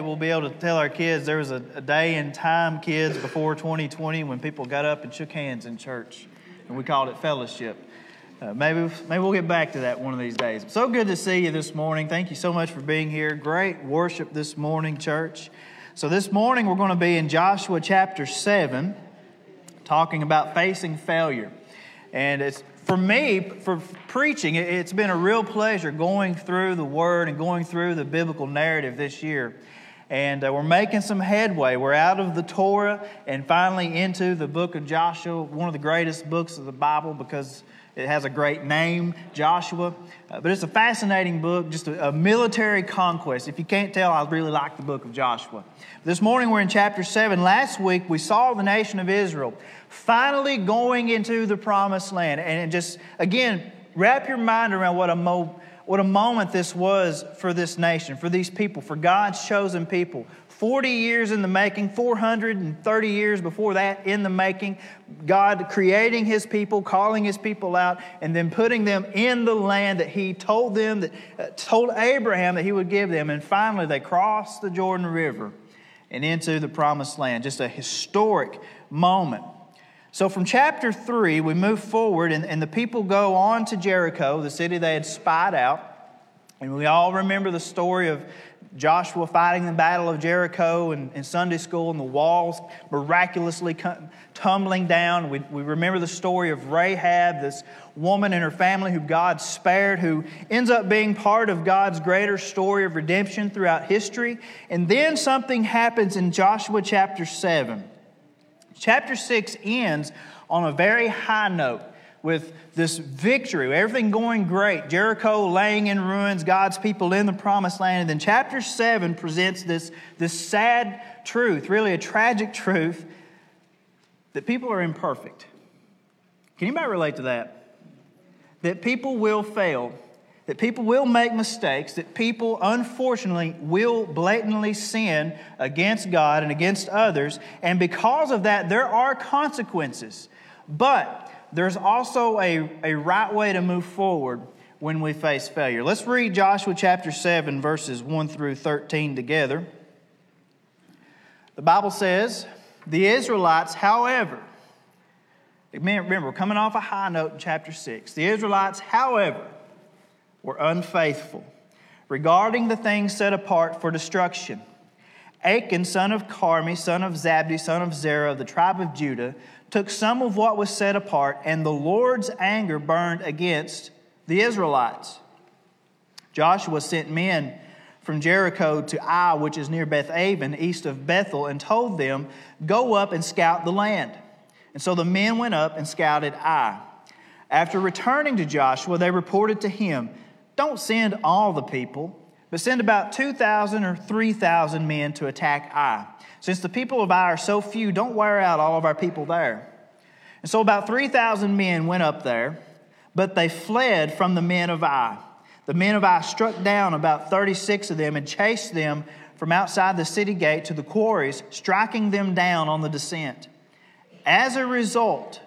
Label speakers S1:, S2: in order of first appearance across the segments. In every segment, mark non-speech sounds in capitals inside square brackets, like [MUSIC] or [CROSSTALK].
S1: We'll be able to tell our kids there was a, a, day in time, kids, before 2020 when people got up and shook hands in church, and we called it fellowship. Uh, maybe, maybe we'll get back to that one of these days. So good to see you this morning. Thank you so much for being here. Great worship this morning, church. So, this morning we're going to be in Joshua chapter 7, talking about facing failure. And it's for me, for preaching, it's been a real pleasure going through the Word and going through the biblical narrative this year. And uh, we're making some headway. We're out of the Torah and finally into the book of Joshua, one of the greatest books of the Bible because it has a great name, Joshua. Uh, but it's a fascinating book, just a, a, military conquest. If you can't tell, I really like the book of Joshua. This morning we're in chapter 7. Last week we saw the nation of Israel finally going into the promised land. And just, again, wrap your mind around what a, mo- what a moment this was for this nation, for these people, for God's chosen people. 40 years in the making, 430 years before that in the making, God creating His people, calling His people out, and then putting them in the land that He told them, that uh, told Abraham that He would give them. And finally, they crossed the Jordan River and into the promised land. Just a historic moment. So, from chapter 3, we move forward, and, and the people go on to Jericho, the city they had spied out. And we all remember the story of Joshua fighting the Battle of Jericho in, in Sunday school, and the walls miraculously tumbling down. We, we remember the story of Rahab, this woman and her family who God spared, who ends up being part of God's greater story of redemption throughout history. And then something happens in Joshua chapter 7. Chapter 6 ends on a very high note with this victory, everything going great, Jericho laying in ruins, God's people in the promised land. And then chapter 7 presents this, this sad truth, really a tragic truth, that people are imperfect. Can anybody relate to that? That people will fail that people will make mistakes, that people unfortunately will blatantly sin against God and against others, and because of that, there are consequences. But there's also a, a right way to move forward when we face failure. Let's read Joshua chapter 7, verses 1 through 13 together. The Bible says, The Israelites, however, remember, we're coming off a high note in chapter 6. The Israelites, however, were unfaithful regarding the things set apart for destruction. Achan, son of Carmi, son of Zabdi, son of Zerah of the tribe of Judah, took some of what was set apart, and the Lord's anger burned against the Israelites. Joshua sent men from Jericho to Ai, which is near Beth Aven, east of Bethel, and told them, Go up and scout the land. And so the men went up and scouted Ai. After returning to Joshua, they reported to him, don't send all the people, but send about 2,000 or 3,000 men to attack Ai. Since the people of Ai are so few, don't wear out all of our people there. And so about 3,000 men went up there, but they fled from the men of Ai. The men of Ai struck down about 36 of them and chased them from outside the city gate to the quarries, striking them down on the descent. As a result,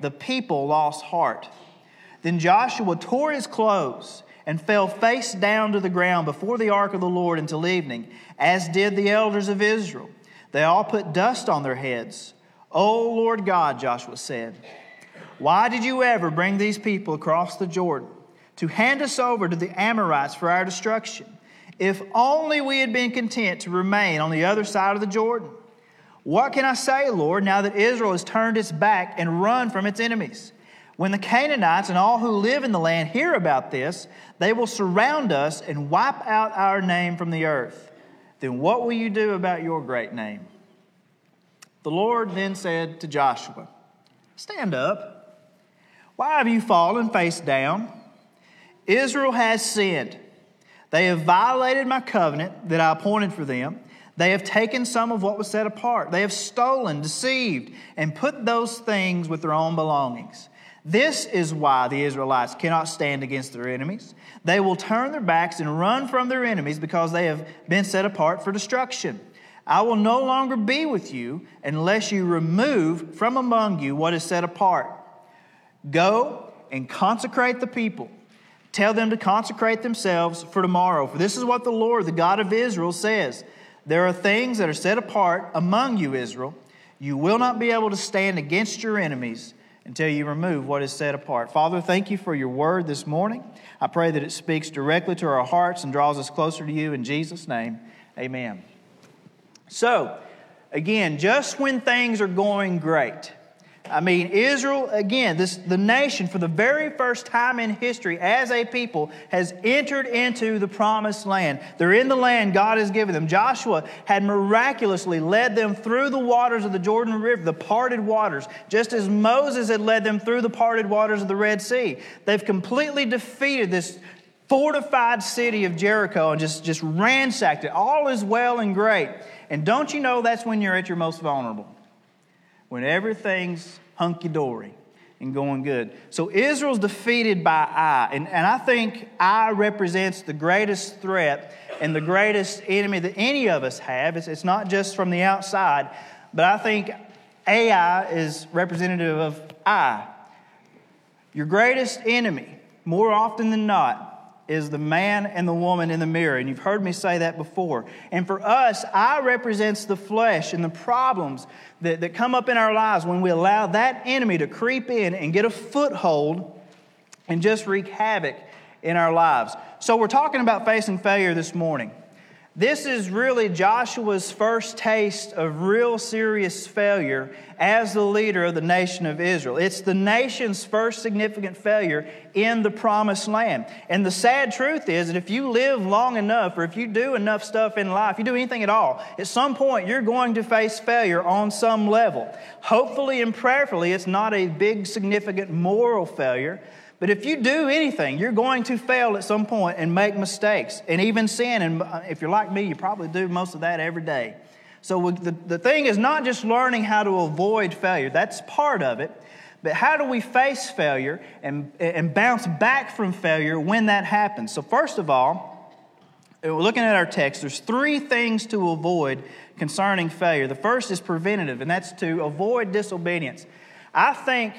S1: the people lost heart. Then Joshua tore his clothes and fell face down to the ground before the ark of the Lord until evening, as did the elders of Israel. They all put dust on their heads. O Lord God, Joshua said, why did you ever bring these people across the Jordan to hand us over to the Amorites for our destruction? If only we had been content to remain on the other side of the Jordan. What can I say, Lord, now that Israel has turned its back and run from its enemies? When the Canaanites and all who live in the land hear about this, they will surround us and wipe out our name from the earth. Then what will you do about your great name? The Lord then said to Joshua, Stand up. Why have you fallen face down? Israel has sinned. They have violated my covenant that I appointed for them. They have taken some of what was set apart. They have stolen, deceived, and put those things with their own belongings. This is why the Israelites cannot stand against their enemies. They will turn their backs and run from their enemies because they have been set apart for destruction. I will no longer be with you unless you remove from among you what is set apart. Go and consecrate the people. Tell them to consecrate themselves for tomorrow. For this is what the Lord, the God of Israel, says There are things that are set apart among you, Israel. You will not be able to stand against your enemies until you remove what is set apart. Father, thank you for your word this morning. I pray that it speaks directly to our hearts and draws us closer to you. In Jesus' name, amen. So, again, just when things are going great, I mean, Israel, again, this, the nation, for the very first time in history, as a people, has entered into the promised land. They're in the land God has given them. Joshua had miraculously led them through the waters of the Jordan River, the parted waters, just as Moses had led them through the parted waters of the Red Sea. They've completely defeated this fortified city of Jericho and just, just ransacked it. All is well and great. And don't you know that's when you're at your most vulnerable? When everything's hunky dory and going good. So Israel's defeated by Ai. And, and I think Ai represents the greatest threat and the greatest enemy that any of us have. It's, it's not just from the outside, but I think Ai is representative of I. Your greatest enemy, more often than not, is the man and the woman in the mirror. And you've heard me say that before. And for us, I represents the flesh and the problems that, that come up in our lives when we allow that enemy to creep in and get a foothold and just wreak havoc in our lives. So we're talking about facing failure this morning. This is really Joshua's first taste of real serious failure as the leader of the nation of Israel. It's the nation's first significant failure in the promised land. And the sad truth is that if you live long enough or if you do enough stuff in life, you do anything at all, at some point you're going to face failure on some level. Hopefully and prayerfully, it's not a big, significant moral failure but if you do anything, you're going to fail at some point and make mistakes and even sin. And uh, if you're like me, you probably do most of that every day. So the, the thing is not just learning how to avoid failure, that's part of it. But how do we face failure and, and bounce back from failure when that happens? So, first of all, looking at our text, there's three things to avoid concerning failure. The first is preventative, and that's to avoid disobedience. I think,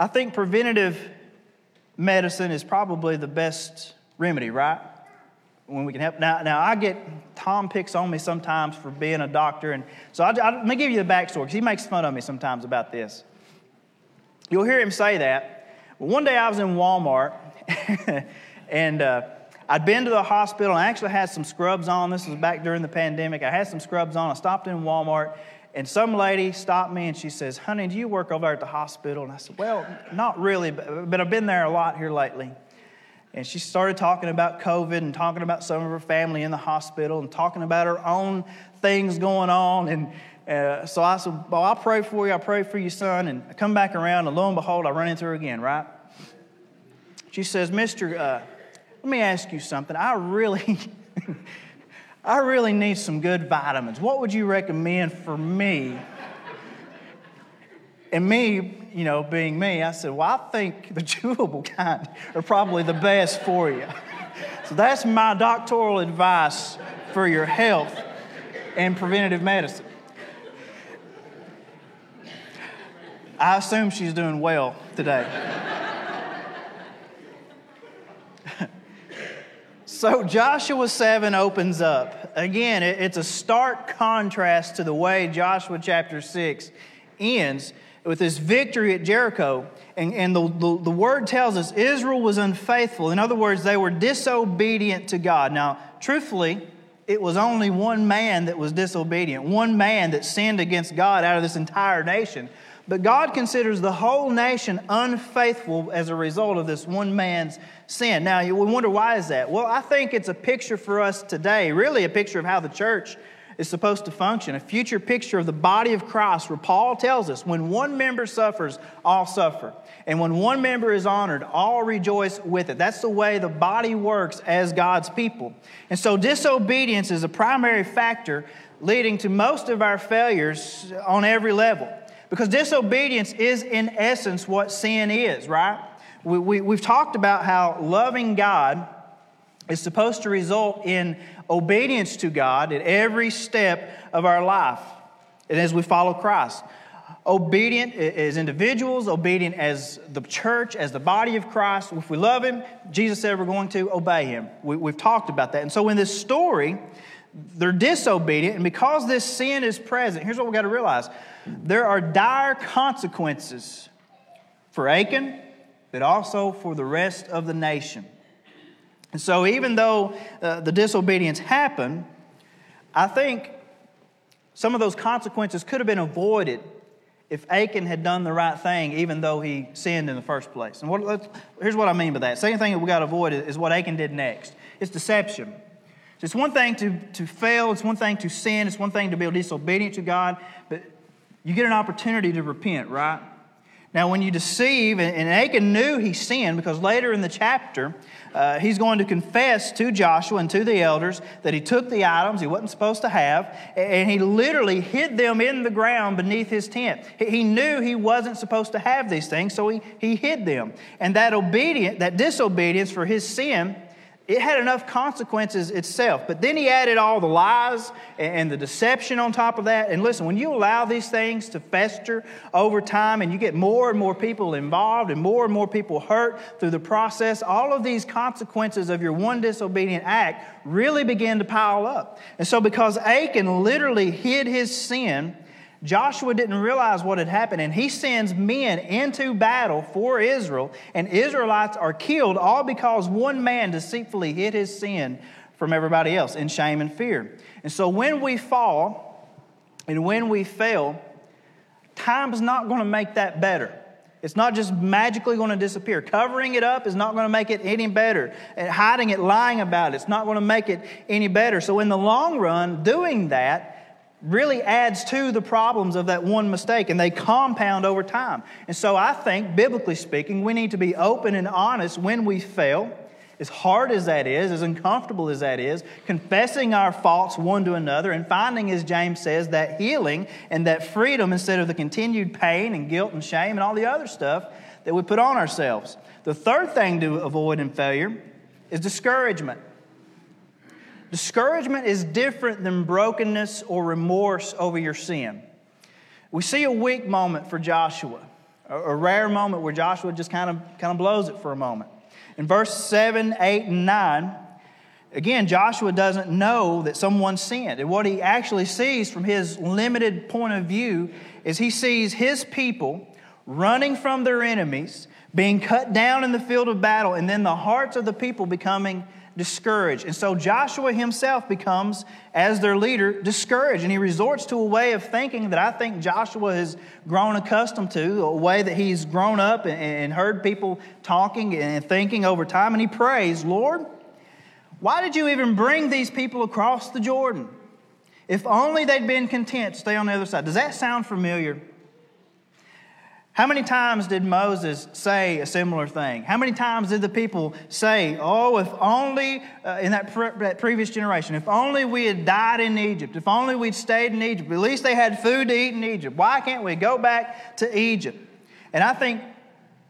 S1: I think preventative medicine is probably the best remedy, right? When we can help. Now, now I get, Tom picks on me sometimes for being a doctor. And so I, I, let me give you the backstory because he makes fun of me sometimes about this. You'll hear him say that. One day I was in Walmart [LAUGHS] and uh, I'd been to the hospital and I actually had some scrubs on. This was back during the pandemic. I had some scrubs on. I stopped in Walmart and some lady stopped me and she says, Honey, do you work over at the hospital? And I said, Well, not really, but, I've been there a lot here lately. And she started talking about COVID and talking about some of her family in the hospital and talking about her own things going on. And uh, so I said, Well, I'll pray for you. I'll pray for your son. And I come back around, and lo and behold, I run into her again, right? She says, Mister, uh, let me ask you something. I really. [LAUGHS] I really need some good vitamins. What would you recommend for me? And me, you know, being me, I said, Well, I think the chewable kind are probably the best for you. So that's my doctoral advice for your health and preventative medicine. I assume she's doing well today. So Joshua 7 opens up. Again, it's a stark contrast to the way Joshua chapter 6 ends with this victory at Jericho. And, and the, the, the, word tells us Israel was unfaithful. In other words, they were disobedient to God. Now, truthfully, it was only one man that was disobedient, one man that sinned against God out of this entire nation. But God considers the whole nation unfaithful as a result of this one man's sin. Now, we wonder why is that? Well, I think it's a picture for us today, really a picture of how the church is supposed to function, a future picture of the body of Christ, where Paul tells us when one member suffers, all suffer. And when one member is honored, all rejoice with it. That's the way the body works as God's people. And so disobedience is a primary factor leading to most of our failures on every level. Because disobedience is, in essence, what sin is, right? We, we, we've talked about how loving God is supposed to result in obedience to God at every step of our life and as we follow Christ. Obedient as individuals, obedient as the church, as the body of Christ. If we love Him, Jesus said we're going to obey Him. We, have talked about that. And so in this story, they're disobedient, and because this sin is present, here's what we've got to realize there are dire consequences for Achan, but also for the rest of the nation. And so, even though uh, the disobedience happened, I think some of those consequences could have been avoided if Achan had done the right thing, even though he sinned in the first place. And what, here's what I mean by that. Second thing that we got to avoid is what Achan did next. It's deception. It's one thing to, to fail, it's one thing to sin, it's one thing to be disobedient to God, but you get an opportunity to repent, right? Now, when you deceive, and Achan knew he sinned because later in the chapter, uh, he's going to confess to Joshua and to the elders that he took the items he wasn't supposed to have, and he literally hid them in the ground beneath his tent. He knew he wasn't supposed to have these things, so he, he hid them. And that obedience, that disobedience for his sin, it had enough consequences itself. But then he added all the lies and the deception on top of that. And listen, when you allow these things to fester over time and you get more and more people involved and more and more people hurt through the process, all of these consequences of your one disobedient act really begin to pile up. And so, because Achan literally hid his sin, Joshua didn't realize what had happened, and he sends men into battle for Israel, and Israelites are killed all because one man deceitfully hid his sin from everybody else in shame and fear. And so when we fall and when we fail, time's not going to make that better. It's not just magically going to disappear. Covering it up is not going to make it any better. And hiding it, lying about it, it's not going to make it any better. So, in the long run, doing that really adds to the problems of that one mistake and they compound over time. And so I think, biblically speaking, we need to be open and honest when we fail, as hard as that is, as uncomfortable as that is, confessing our faults one to another and finding, as James says, that healing and that freedom instead of the continued pain and guilt and shame and all the other stuff that we put on ourselves. The third thing to avoid in failure is discouragement. Discouragement is different than brokenness or remorse over your sin. We see a weak moment for Joshua, a, rare moment where Joshua just kind of, kind of blows it for a moment. In verse 7, 8, and 9, again, Joshua doesn't know that someone sinned. And what he actually sees from his limited point of view is he sees his people running from their enemies, being cut down in the field of battle, and then the hearts of the people becoming discouraged. And so Joshua himself becomes, as their leader, discouraged. And he resorts to a way of thinking that I think Joshua has grown accustomed to, a way that he's grown up and heard people talking and thinking over time. And he prays, Lord, why did you even bring these people across the Jordan? If only they'd been content to stay on the other side. Does that sound familiar? How many times did Moses say a similar thing? How many times did the people say, Oh, if only, uh, in that, pre- that previous generation, if only we had died in Egypt, if only we'd stayed in Egypt, at least they had food to eat in Egypt. Why can't we go back to Egypt? And I think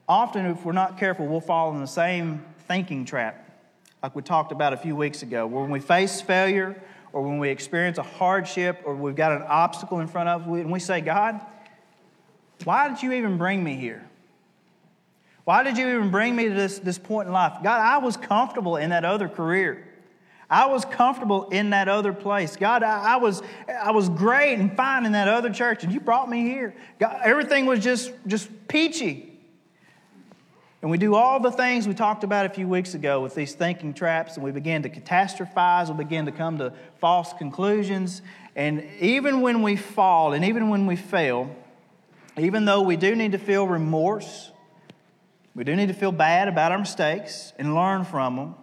S1: often, if we're not careful, we'll fall in the same thinking trap, like we talked about a few weeks ago, where when we face failure or when we experience a hardship or we've got an obstacle in front of us, and we say, God, why did you even bring me here? Why did you even bring me to this, this point in life? God, I was comfortable in that other career. I was comfortable in that other place. God, I, I, was, I was great and fine in that other church, and you brought me here. God, everything was just, just peachy. And we do all the things we talked about a few weeks ago with these thinking traps, and we begin to catastrophize, we begin to come to false conclusions. And even when we fall and even when we fail, even though we do need to feel remorse, we do need to feel bad about our mistakes and learn from them,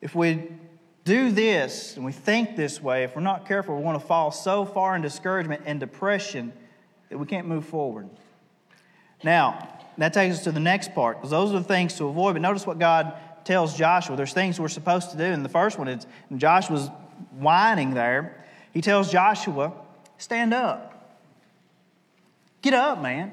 S1: if we do this and we think this way, if we're not careful, we're going to fall so far in discouragement and depression that we can't move forward. Now, that takes us to the next part, because those are the things to avoid. But notice what God tells Joshua. There's things we're supposed to do. And the first one is Joshua's whining there. He tells Joshua, stand up. Get up, man.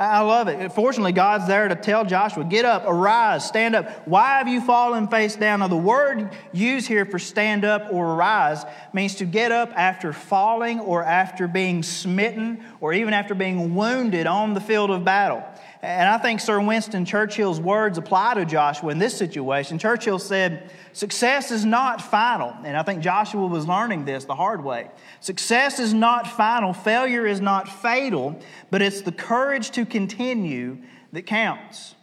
S1: I love it. Fortunately, God's there to tell Joshua, get up, arise, stand up. Why have you fallen face down? Now, the word used here for stand up or arise means to get up after falling or after being smitten or even after being wounded on the field of battle. And I think Sir Winston Churchill's words apply to Joshua in this situation. Churchill said, Success is not final. And I think Joshua was learning this the hard way. Success is not final, failure is not fatal, but it's the courage to continue that counts.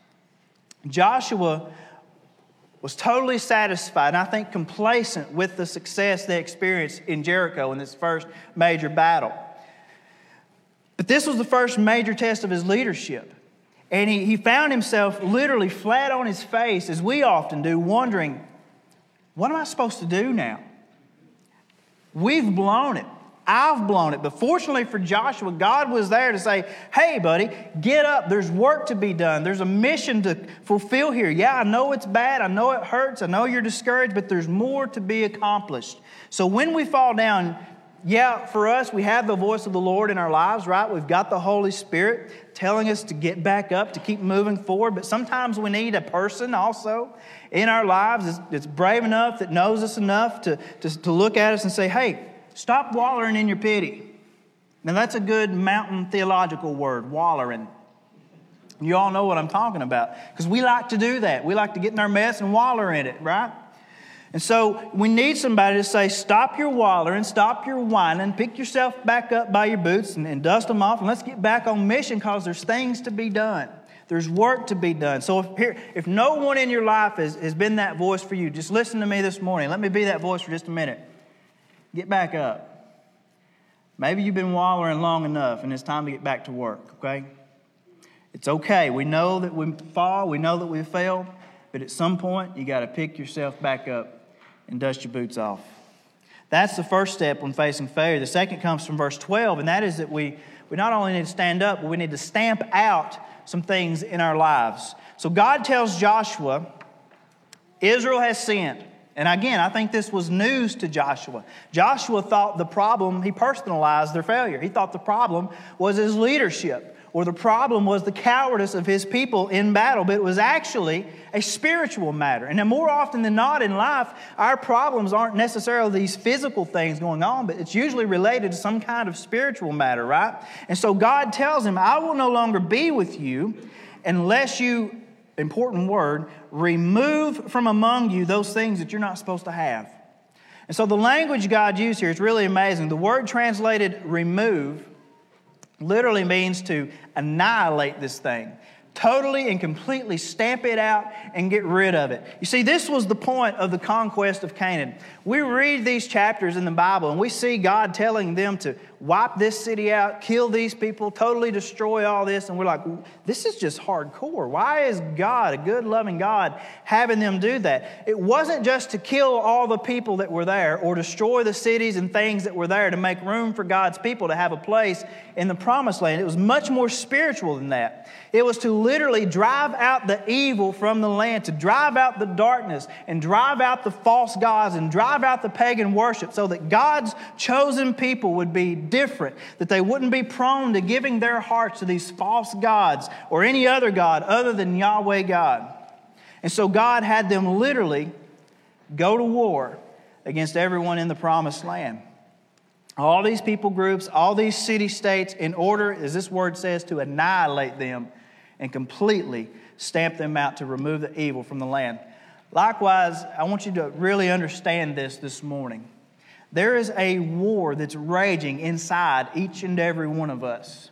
S1: Joshua was totally satisfied and I think complacent with the success they experienced in Jericho in this first major battle. But this was the first major test of his leadership. And he, he found himself literally flat on his face, as we often do, wondering, what am I supposed to do now? We've blown it. I've blown it. But fortunately for Joshua, God was there to say, hey, buddy, get up. There's work to be done. There's a mission to fulfill here. Yeah, I know it's bad. I know it hurts. I know you're discouraged, but there's more to be accomplished. So when we fall down, yeah, for us, we have the voice of the Lord in our lives, right? We've got the Holy Spirit telling us to get back up, to keep moving forward. But sometimes we need a person also in our lives that's brave enough, that knows us enough to, to, to look at us and say, hey, stop wallowing in your pity. Now, that's a good mountain theological word, wallowing. You all know what I'm talking about because we like to do that. We like to get in our mess and waller in it, right? And so we need somebody to say, stop your wallering, stop your whining, pick yourself back up by your boots and, and dust them off, and let's get back on mission because there's things to be done. There's work to be done. So if, here, if no one in your life has, has been that voice for you, just listen to me this morning. Let me be that voice for just a minute. Get back up. Maybe you've been wallering long enough and it's time to get back to work, okay? It's okay. We know that we fall, we know that we fail, but at some point you got to pick yourself back up and dust your boots off. That's the first step when facing failure. The second comes from verse 12, and that is that we, we not only need to stand up, but we need to stamp out some things in our lives. So God tells Joshua, Israel has sinned. And again, I think this was news to Joshua. Joshua thought the problem, he personalized their failure. He thought the problem was his leadership or the problem was the cowardice of his people in battle, but it was actually a spiritual matter. And more often than not in life, our problems aren't necessarily these physical things going on, but it's usually related to some kind of spiritual matter, right? And so God tells him, I will no longer be with you unless you, important word, remove from among you those things that you're not supposed to have. And so the language God used here is really amazing. The word translated remove literally means to annihilate this thing totally and completely stamp it out and get rid of it. You see, this was the point of the conquest of Canaan. We read these chapters in the Bible and we see God telling them to wipe this city out, kill these people, totally destroy all this. And we're like, this is just hardcore. Why is God, a good, loving God, having them do that? It wasn't just to kill all the people that were there or destroy the cities and things that were there to make room for God's people to have a place in the promised land. It was much more spiritual than that. It was to literally drive out the evil from the land, to drive out the darkness and drive out the false gods and drive out the pagan worship so that God's chosen people would be different, that they wouldn't be prone to giving their hearts to these false gods or any other God other than Yahweh God. And so God had them literally go to war against everyone in the promised land. All these people groups, all these city states, in order, as this word says, to annihilate them and completely stamp them out to remove the evil from the land. Likewise, I want you to really understand this this morning. There is a war that's raging inside each and every one of us.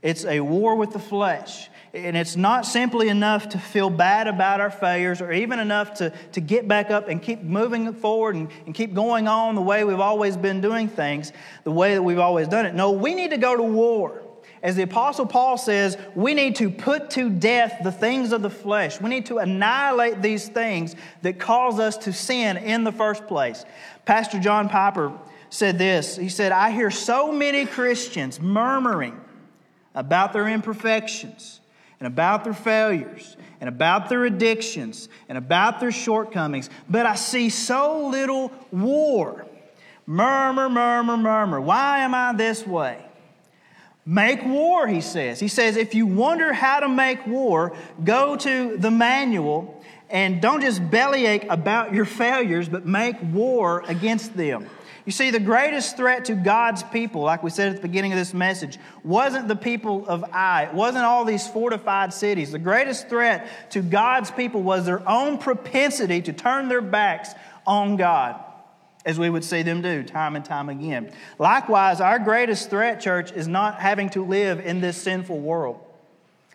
S1: It's a war with the flesh. And it's not simply enough to feel bad about our failures or even enough to, to get back up and keep moving forward and, and keep going on the way we've always been doing things, the way that we've always done it. No, we need to go to war. As the Apostle Paul says, we need to put to death the things of the flesh. We need to annihilate these things that cause us to sin in the first place. Pastor John Piper said this He said, I hear so many Christians murmuring about their imperfections and about their failures and about their addictions and about their shortcomings, but I see so little war. Murmur, murmur, murmur. Why am I this way? Make war, he says. He says, if you wonder how to make war, go to the manual and don't just bellyache about your failures, but make war against them. You see, the greatest threat to God's people, like we said at the beginning of this message, wasn't the people of Ai. It wasn't all these fortified cities. The greatest threat to God's people was their own propensity to turn their backs on God as we would see them do time and time again. Likewise, our greatest threat, church, is not having to live in this sinful world.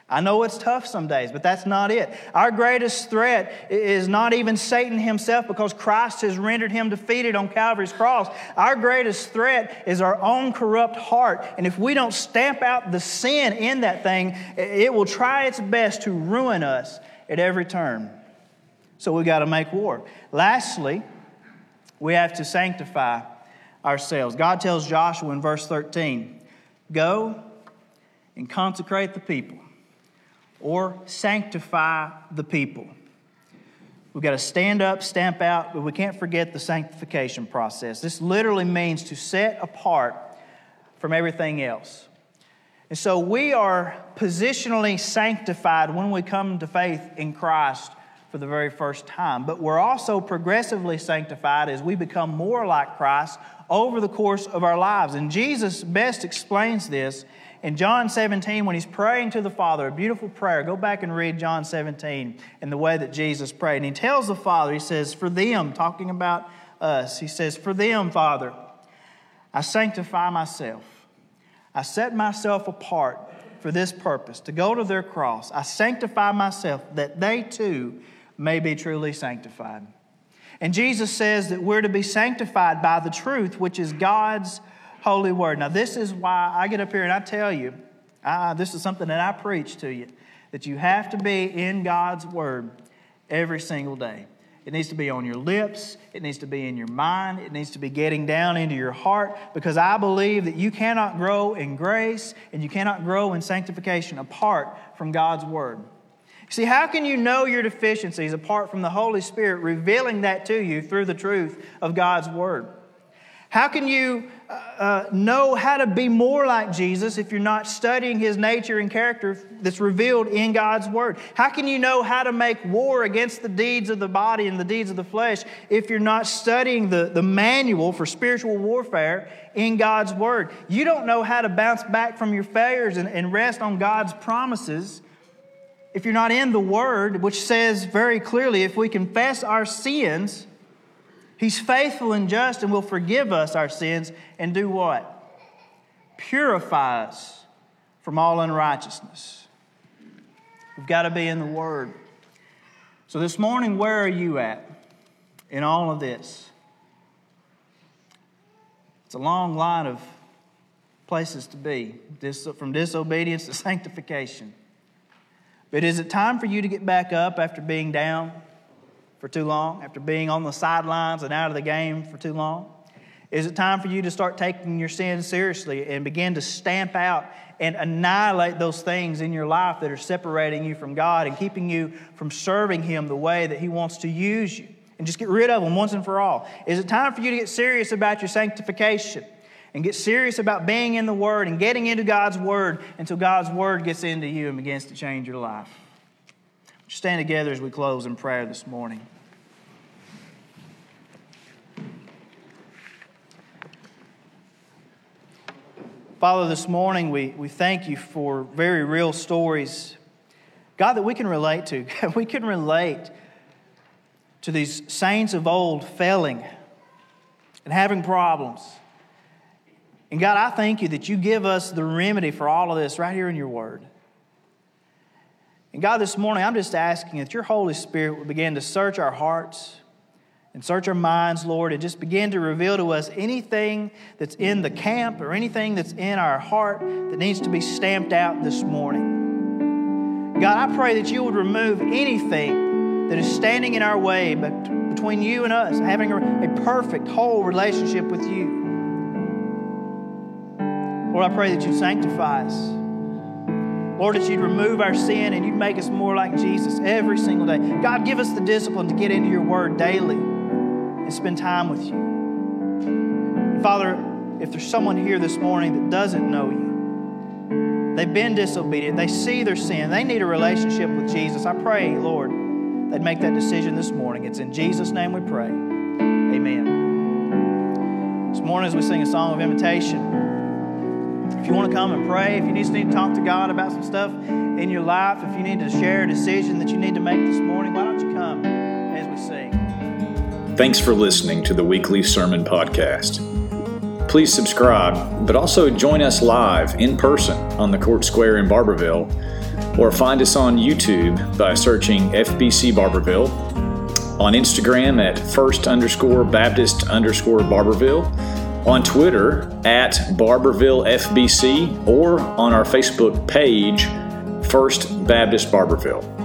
S1: I know it's tough some days, but that's not it. Our greatest threat is not even Satan himself because Christ has rendered him defeated on Calvary's cross. Our greatest threat is our own corrupt heart. And if we don't stamp out the sin in that thing, it will try its best to ruin us at every turn. So we've got to make war. Lastly, we have to sanctify ourselves. God tells Joshua in verse 13 go and consecrate the people, or sanctify the people. We've got to stand up, stamp out, but we can't forget the sanctification process. This literally means to set apart from everything else. And so we are positionally sanctified when we come to faith in Christ for the very first time. But we're also progressively sanctified as we become more like Christ over the course of our lives. And Jesus best explains this in John 17 when he's praying to the Father, a beautiful prayer. Go back and read John 17 and the way that Jesus prayed. And he tells the Father, he says, For them, talking about us, he says, For them, Father, I sanctify myself. I set myself apart for this purpose, to go to their cross. I sanctify myself that they too may be truly sanctified. And Jesus says that we're to be sanctified by the truth, which is God's holy word. Now, this is why I get up here and I tell you, uh, this is something that I preach to you, that you have to be in God's word every single day. It needs to be on your lips. It needs to be in your mind. It needs to be getting down into your heart because I believe that you cannot grow in grace and you cannot grow in sanctification apart from God's Word. See, how can you know your deficiencies apart from the Holy Spirit revealing that to you through the truth of God's Word? How can you uh, uh, know how to be more like Jesus if you're not studying his nature and character that's revealed in God's Word? How can you know how to make war against the deeds of the body and the deeds of the flesh if you're not studying the, the manual for spiritual warfare in God's Word? You don't know how to bounce back from your failures and, and rest on God's promises if you're not in the Word, which says very clearly if we confess our sins, He's faithful and just and will forgive us our sins and do what? Purify us from all unrighteousness. We've got to be in the Word. So this morning, where are you at in all of this? It's a long line of places to be, from disobedience to [LAUGHS] sanctification. But is it time for you to get back up after being down for too long, after being on the sidelines and out of the game for too long? Is it time for you to start taking your sins seriously and begin to stamp out and annihilate those things in your life that are separating you from God and keeping you from serving Him the way that He wants to use you? And just get rid of them once and for all. Is it time for you to get serious about your sanctification? And get serious about being in the Word and getting into God's Word until God's Word gets into you and begins to change your life. Stand together as we close in prayer this morning. Father, this morning we, we thank you for very real stories, God, that we can relate to. [LAUGHS] we can relate to these saints of old failing and having problems and God, I thank you that you give us the remedy for all of this right here in your word. And God, this morning, I'm just asking that your Holy Spirit would begin to search our hearts and search our minds, Lord, and just begin to reveal to us anything that's in the camp or anything that's in our heart that needs to be stamped out this morning. God, I pray that you would remove anything that is standing in our way but between you and us, having a, a perfect, whole relationship with you. Lord, I pray that you sanctify us. Lord, that you'd remove our sin and you'd make us more like Jesus every single day. God, give us the discipline to get into your word daily and spend time with you. Father, if there's someone here this morning that doesn't know you, they've been disobedient, they see their sin, they need a relationship with Jesus, I pray, Lord, they'd make that decision this morning. It's in Jesus' name we pray. Amen. This morning, as we sing a song of invitation, if you want to come and pray, if you just need to talk to God about some stuff in your life, if you need to share a decision that you need to make this morning, why don't you come as we sing?
S2: Thanks for listening to the weekly sermon podcast. Please subscribe, but also join us live in person on the Court Square in Barbourville, or find us on YouTube by searching FBC Barbourville, on Instagram at first underscore Baptist underscore Barbourville, on Twitter at Barbourville FBC, or on our Facebook page, First Baptist Barbourville.